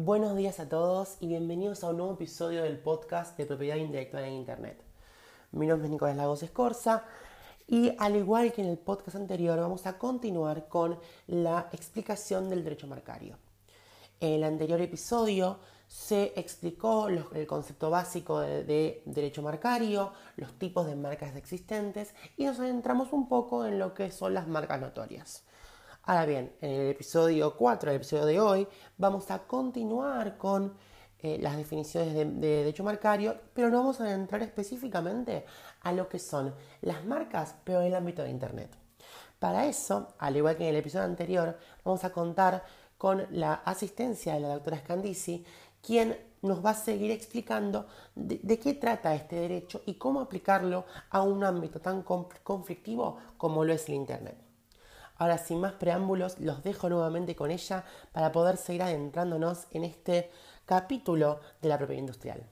Buenos días a todos y bienvenidos a un nuevo episodio del podcast de propiedad intelectual en Internet. Mi nombre es Nicolás Lagos Escorza y al igual que en el podcast anterior vamos a continuar con la explicación del derecho marcario. En el anterior episodio se explicó el concepto básico de, derecho marcario, los tipos de marcas existentes y nos adentramos un poco en lo que son las marcas notorias. Ahora bien, en el episodio 4, el episodio de hoy, vamos a continuar con eh, las definiciones de, de, derecho marcario, pero no vamos a adentrar específicamente a lo que son las marcas, pero en el ámbito de Internet. Para eso, al igual que en el episodio anterior, vamos a contar con la asistencia de la doctora Scandisi, quien nos va a seguir explicando de, qué trata este derecho y cómo aplicarlo a un ámbito tan conflictivo como lo es el Internet. Ahora, sin más preámbulos, los dejo nuevamente con ella para poder seguir adentrándonos en este capítulo de la propiedad industrial.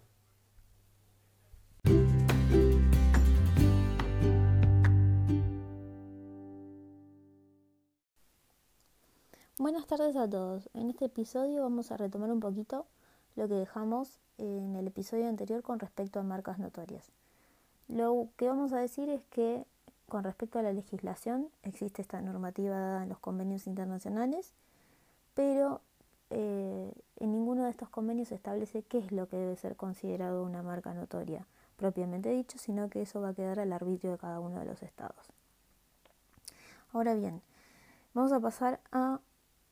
Buenas tardes a todos. En este episodio vamos a retomar un poquito lo que dejamos en el episodio anterior con respecto a marcas notorias. Lo que vamos a decir es que con respecto a la legislación, existe esta normativa dada en los convenios internacionales, pero eh, en ninguno de estos convenios se establece qué es lo que debe ser considerado una marca notoria, propiamente dicho, sino que eso va a quedar al arbitrio de cada uno de los estados. Ahora bien, vamos a pasar a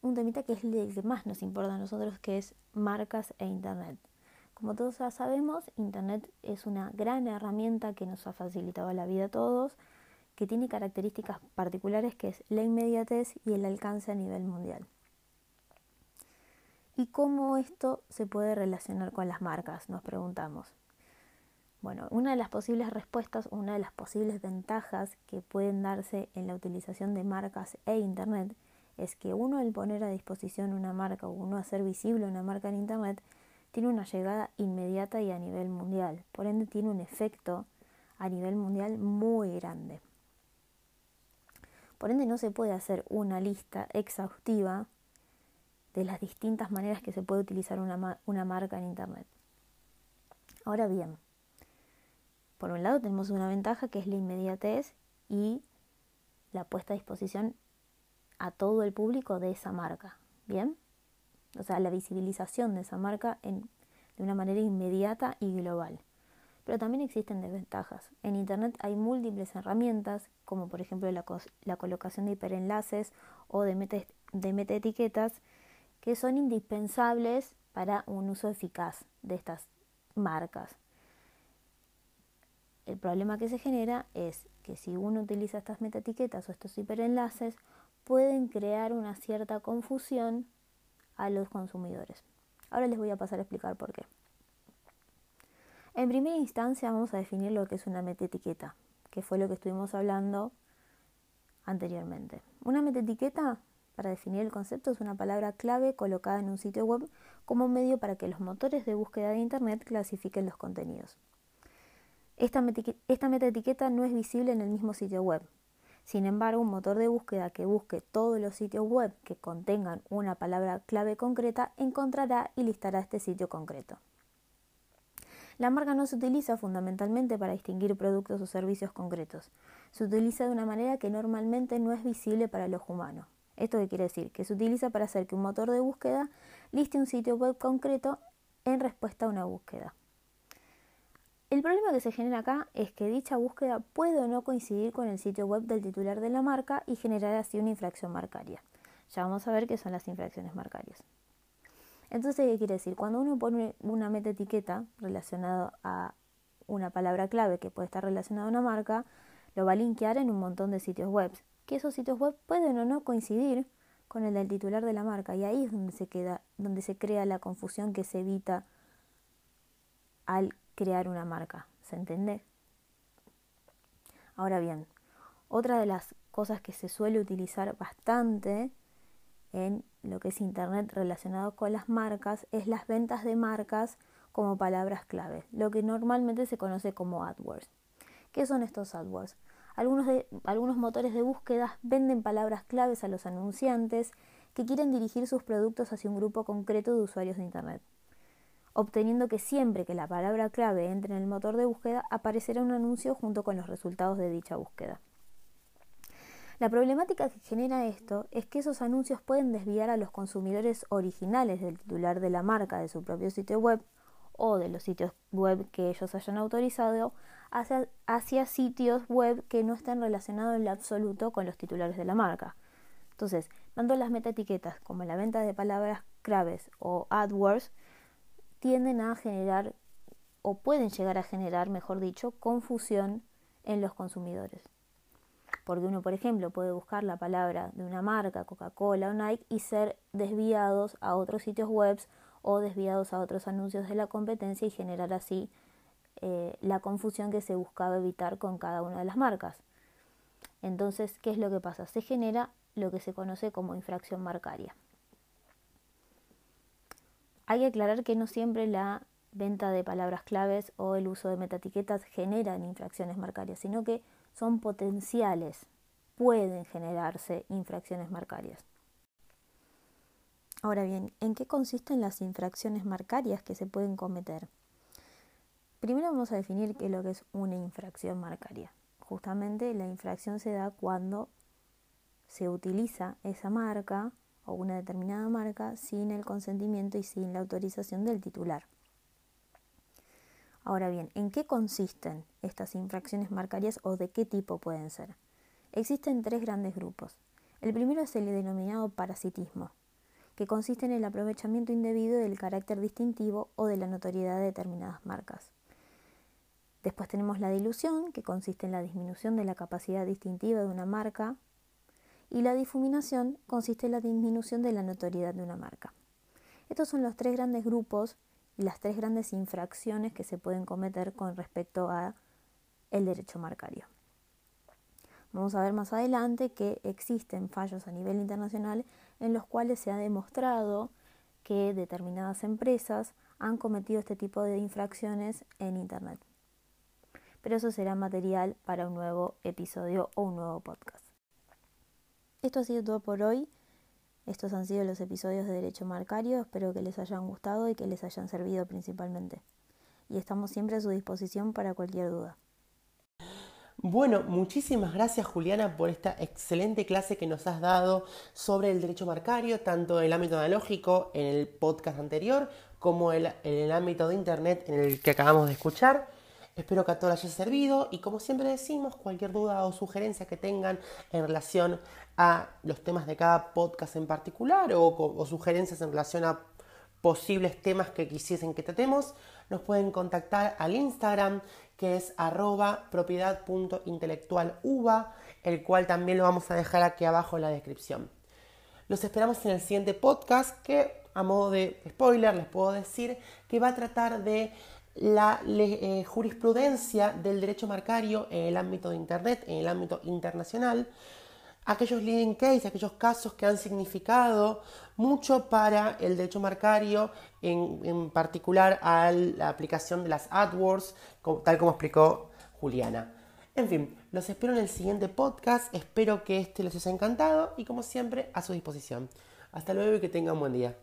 un temita que es el que más nos importa a nosotros, que es marcas e Internet. Como todos ya sabemos, Internet es una gran herramienta que nos ha facilitado la vida a todos, que tiene características particulares que es la inmediatez y el alcance a nivel mundial. ¿Y cómo esto se puede relacionar con las marcas? Nos preguntamos. Bueno, una de las posibles respuestas, una de las posibles ventajas que pueden darse en la utilización de marcas e Internet es que uno al poner a disposición una marca o uno hacer visible una marca en Internet tiene una llegada inmediata y a nivel mundial. Por ende tiene un efecto a nivel mundial muy grande. Por ende no se puede hacer una lista exhaustiva de las distintas maneras que se puede utilizar una, marca en Internet. Ahora bien, por un lado tenemos una ventaja que es la inmediatez y la puesta a disposición a todo el público de esa marca. ¿Bien? O sea, la visibilización de esa marca de una manera inmediata y global. Pero también existen desventajas. En Internet hay múltiples herramientas, como por ejemplo la, colocación de hiperenlaces o de, meta, de metaetiquetas, que son indispensables para un uso eficaz de estas marcas. El problema que se genera es que si uno utiliza estas metaetiquetas o estos hiperenlaces, pueden crear una cierta confusión a los consumidores. Ahora les voy a pasar a explicar por qué. En primera instancia vamos a definir lo que es una metaetiqueta, que fue lo que estuvimos hablando anteriormente. Una metaetiqueta, para definir el concepto, es una palabra clave colocada en un sitio web como medio para que los motores de búsqueda de Internet clasifiquen los contenidos. Esta, esta metaetiqueta no es visible en el mismo sitio web. Sin embargo, un motor de búsqueda que busque todos los sitios web que contengan una palabra clave concreta encontrará y listará este sitio concreto. La marca no se utiliza fundamentalmente para distinguir productos o servicios concretos. Se utiliza de una manera que normalmente no es visible para el ojo humano. ¿Esto qué quiere decir? Que se utiliza para hacer que un motor de búsqueda liste un sitio web concreto en respuesta a una búsqueda. El problema que se genera acá es que dicha búsqueda puede o no coincidir con el sitio web del titular de la marca y generar así una infracción marcaria. Ya vamos a ver qué son las infracciones marcarias. Entonces, ¿qué quiere decir? Cuando uno pone una meta etiqueta relacionada a una palabra clave que puede estar relacionada a una marca, lo va a linkear en un montón de sitios web. Que esos sitios web pueden o no coincidir con el del titular de la marca y ahí es donde se queda, donde se crea la confusión que se evita al crear una marca. ¿Se entiende? Ahora bien, otra de las cosas que se suele utilizar bastante en lo que es Internet relacionado con las marcas es las ventas de marcas como palabras clave, lo que normalmente se conoce como AdWords. ¿Qué son estos AdWords? Algunos, de, algunos motores de búsqueda venden palabras claves a los anunciantes que quieren dirigir sus productos hacia un grupo concreto de usuarios de Internet, obteniendo que siempre que la palabra clave entre en el motor de búsqueda aparecerá un anuncio junto con los resultados de dicha búsqueda. La problemática que genera esto es que esos anuncios pueden desviar a los consumidores originales del titular de la marca de su propio sitio web o de los sitios web que ellos hayan autorizado hacia, sitios web que no estén relacionados en absoluto con los titulares de la marca. Entonces, tanto las metaetiquetas como la venta de palabras claves o AdWords tienden a generar o pueden llegar a generar, mejor dicho, confusión en los consumidores. Porque uno, por ejemplo, puede buscar la palabra de una marca, Coca-Cola o Nike, y ser desviados a otros sitios web o desviados a otros anuncios de la competencia y generar así eh, la confusión que se buscaba evitar con cada una de las marcas. Entonces, ¿qué es lo que pasa? Se genera lo que se conoce como infracción marcaria. Hay que aclarar que no siempre la venta de palabras claves o el uso de metaetiquetas generan infracciones marcarias, sino que son potenciales, pueden generarse infracciones marcarias. Ahora bien, ¿en qué consisten las infracciones marcarias que se pueden cometer? Primero vamos a definir qué es lo que es una infracción marcaria. Justamente la infracción se da cuando se utiliza esa marca o una determinada marca sin el consentimiento y sin la autorización del titular. Ahora bien, ¿en qué consisten estas infracciones marcarias o de qué tipo pueden ser? Existen tres grandes grupos. El primero es el denominado parasitismo, que consiste en el aprovechamiento indebido del carácter distintivo o de la notoriedad de determinadas marcas. Después tenemos la dilución, que consiste en la disminución de la capacidad distintiva de una marca, y la difuminación consiste en la disminución de la notoriedad de una marca. Estos son los tres grandes grupos las tres grandes infracciones que se pueden cometer con respecto a el derecho marcario. Vamos a ver más adelante que existen fallos a nivel internacional en los cuales se ha demostrado que determinadas empresas han cometido este tipo de infracciones en Internet. Pero eso será material para un nuevo episodio o un nuevo podcast. Esto ha sido todo por hoy. Estos han sido los episodios de Derecho Marcario. Espero que les hayan gustado y que les hayan servido principalmente. Y estamos siempre a su disposición para cualquier duda. Bueno, muchísimas gracias Juliana por esta excelente clase que nos has dado sobre el derecho marcario, tanto en el ámbito analógico en el podcast anterior como en el ámbito de Internet en el que acabamos de escuchar. Espero que a todos les haya servido y como siempre decimos, cualquier duda o sugerencia que tengan en relación a los temas de cada podcast en particular o, sugerencias en relación a posibles temas que quisiesen que tratemos, nos pueden contactar al Instagram que es arroba propiedad.intelectualuva, el cual también lo vamos a dejar aquí abajo en la descripción. Los esperamos en el siguiente podcast que a modo de spoiler les puedo decir que va a tratar de la eh, jurisprudencia del derecho marcario en el ámbito de Internet, en el ámbito internacional, aquellos leading cases, aquellos casos que han significado mucho para el derecho marcario, en, particular a la aplicación de las AdWords, tal como explicó Juliana. En fin, los espero en el siguiente podcast, espero que este les haya encantado y como siempre a su disposición. Hasta luego y que tengan buen día.